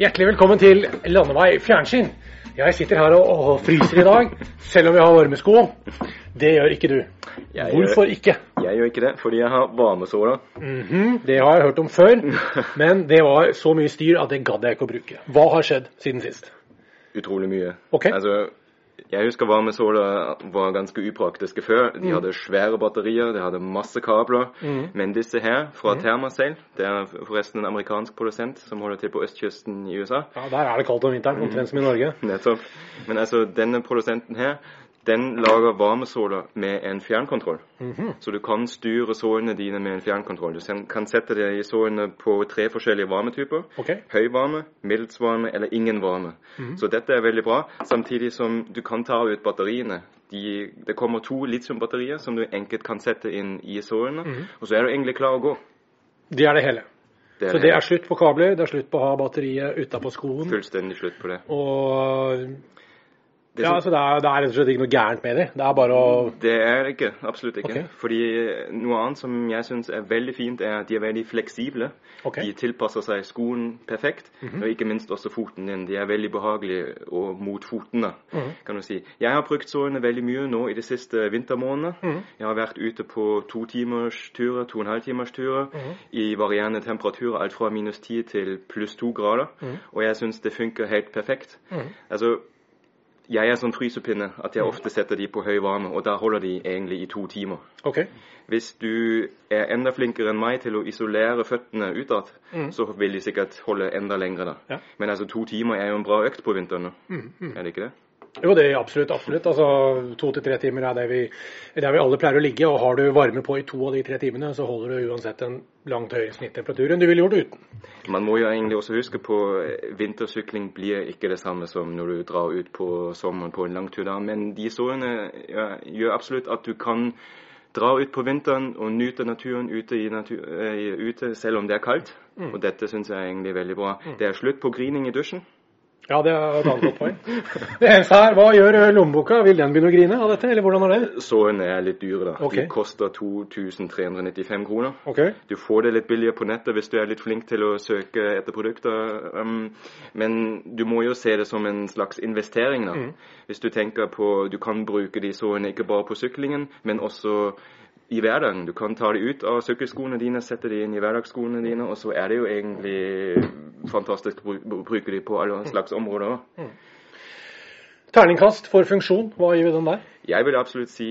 Hjertelig velkommen til Landevei fjernsyn. Jeg sitter her og, og fryser i dag, selv om jeg har varmesko. Det gjør ikke du. Jeg Hvorfor gjør- ikke? Jeg gjør ikke det, fordi jeg har varmesåla. Mm -hmm, det har jeg hørt om før, men det var så mye styr at det gadd jeg ikke å bruke. Hva har skjedd siden sist? Utrolig mye. Ok. Altså, jeg husker varmesåler var ganske upraktiske før. Mm. De hadde svære batterier, de hadde masse kabler. Men disse her, fra Mm. Thermacell, det er forresten en amerikansk produsent som holder til på østkysten i USA. Ja, Der er det kaldt om vinteren, omtrent som i Norge. Nettopp. Men altså, denne produsenten her, den lager varmesåler med en fjernkontroll. Mhm. Så du kan styre sålene dine med en fjernkontroll. Du kan sette det i sålene på tre forskjellige varmetyper. Okay. Høy varme, middels varme eller ingen varme. Så dette er veldig bra, samtidig som du kan ta ut batteriene. De, det kommer to litiumbatterier som du enkelt kan sette inn i sålene, og så er du egentlig klar å gå. Det er det hele. Det Så det er slutt på kabler, det er slutt på å ha batteriet utapå skoen. fullstendig slutt på det. Og Det Ja, altså så det er, det er rett og slett ikke noe gærent med det. Det er bare å Det er det ikke. Absolutt ikke. Okay. Fordi noe annet som jeg syns er veldig fint, er at de er veldig fleksible. Ok. Mhm. De tilpasser seg skoen perfekt, og ikke minst også foten din. De er veldig behagelige og mot fotene, -hmm. kan du si. Jeg har brukt sålene veldig mye nå i de siste vintermånedene. Mhm. Jeg har vært ute på to timers turer, to og en halv timers turer, Mhm. i varierende temperaturer, alt fra minus 10 til pluss 2 grader. Mhm. Og jeg syns det funker helt perfekt. Altså, jeg er sånn frysepinne at jeg ofte setter de på høy varme, og da holder de egentlig i to timer. Okay. Hvis du er enda flinkere enn meg til å isolere føttene utad, så vil de sikkert holde enda lenger da. Ja. Men altså to timer er jo en bra økt på vinteren nå. Er det ikke det? Jo, det er absolutt. absolutt. Altså, To til tre timer er det vi, er der vi alle pleier å ligge. Og har du varme på i to av de tre timene, så holder du uansett en langt høyere snittemperatur enn du ville gjort uten. Man må jo egentlig også huske på eh, vintersykling blir ikke det samme som når du drar ut på sommeren på en langtur. da, Men de sårene ja, gjør absolutt at du kan dra ut på vinteren og nyte naturen ute, i natur, eh, ute selv om det er kaldt. Og dette syns jeg er egentlig veldig bra. Det er slutt på grining i dusjen. Ja, det er et annet godt poeng. Det eneste her, Hva gjør lommeboka? Vil den begynne å grine av dette, eller hvordan er det? Sårene er litt dyre, da. Okay. De koster 2395 kroner. Okay. Du får det litt billigere på nettet hvis du er litt flink til å søke etter produkter. Um, men du må jo se det som en slags investering. da. Hvis du tenker på Du kan bruke de sårene ikke bare på syklingen, men også i hverdagen. Du kan ta de ut av sykkelskoene dine, sette de inn i hverdagsskoene dine, og så er det jo egentlig fantastisk å bruke de på alle slags områder. Terningkast for funksjon, hva gir vi den der? Jeg vil absolutt si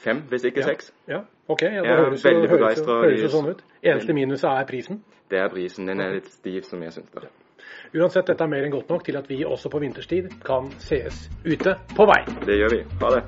fem, hvis ikke Ja. seks. Ja, ok. Ja, det høres, jo, høres, jo, høres jo sånn ut. Eneste minuset er prisen. Det er prisen. Den er litt stiv, som jeg syns. Ja. Uansett, dette er mer enn godt nok til at vi også på vinterstid kan sees ute på vei. Det gjør vi. Ha det.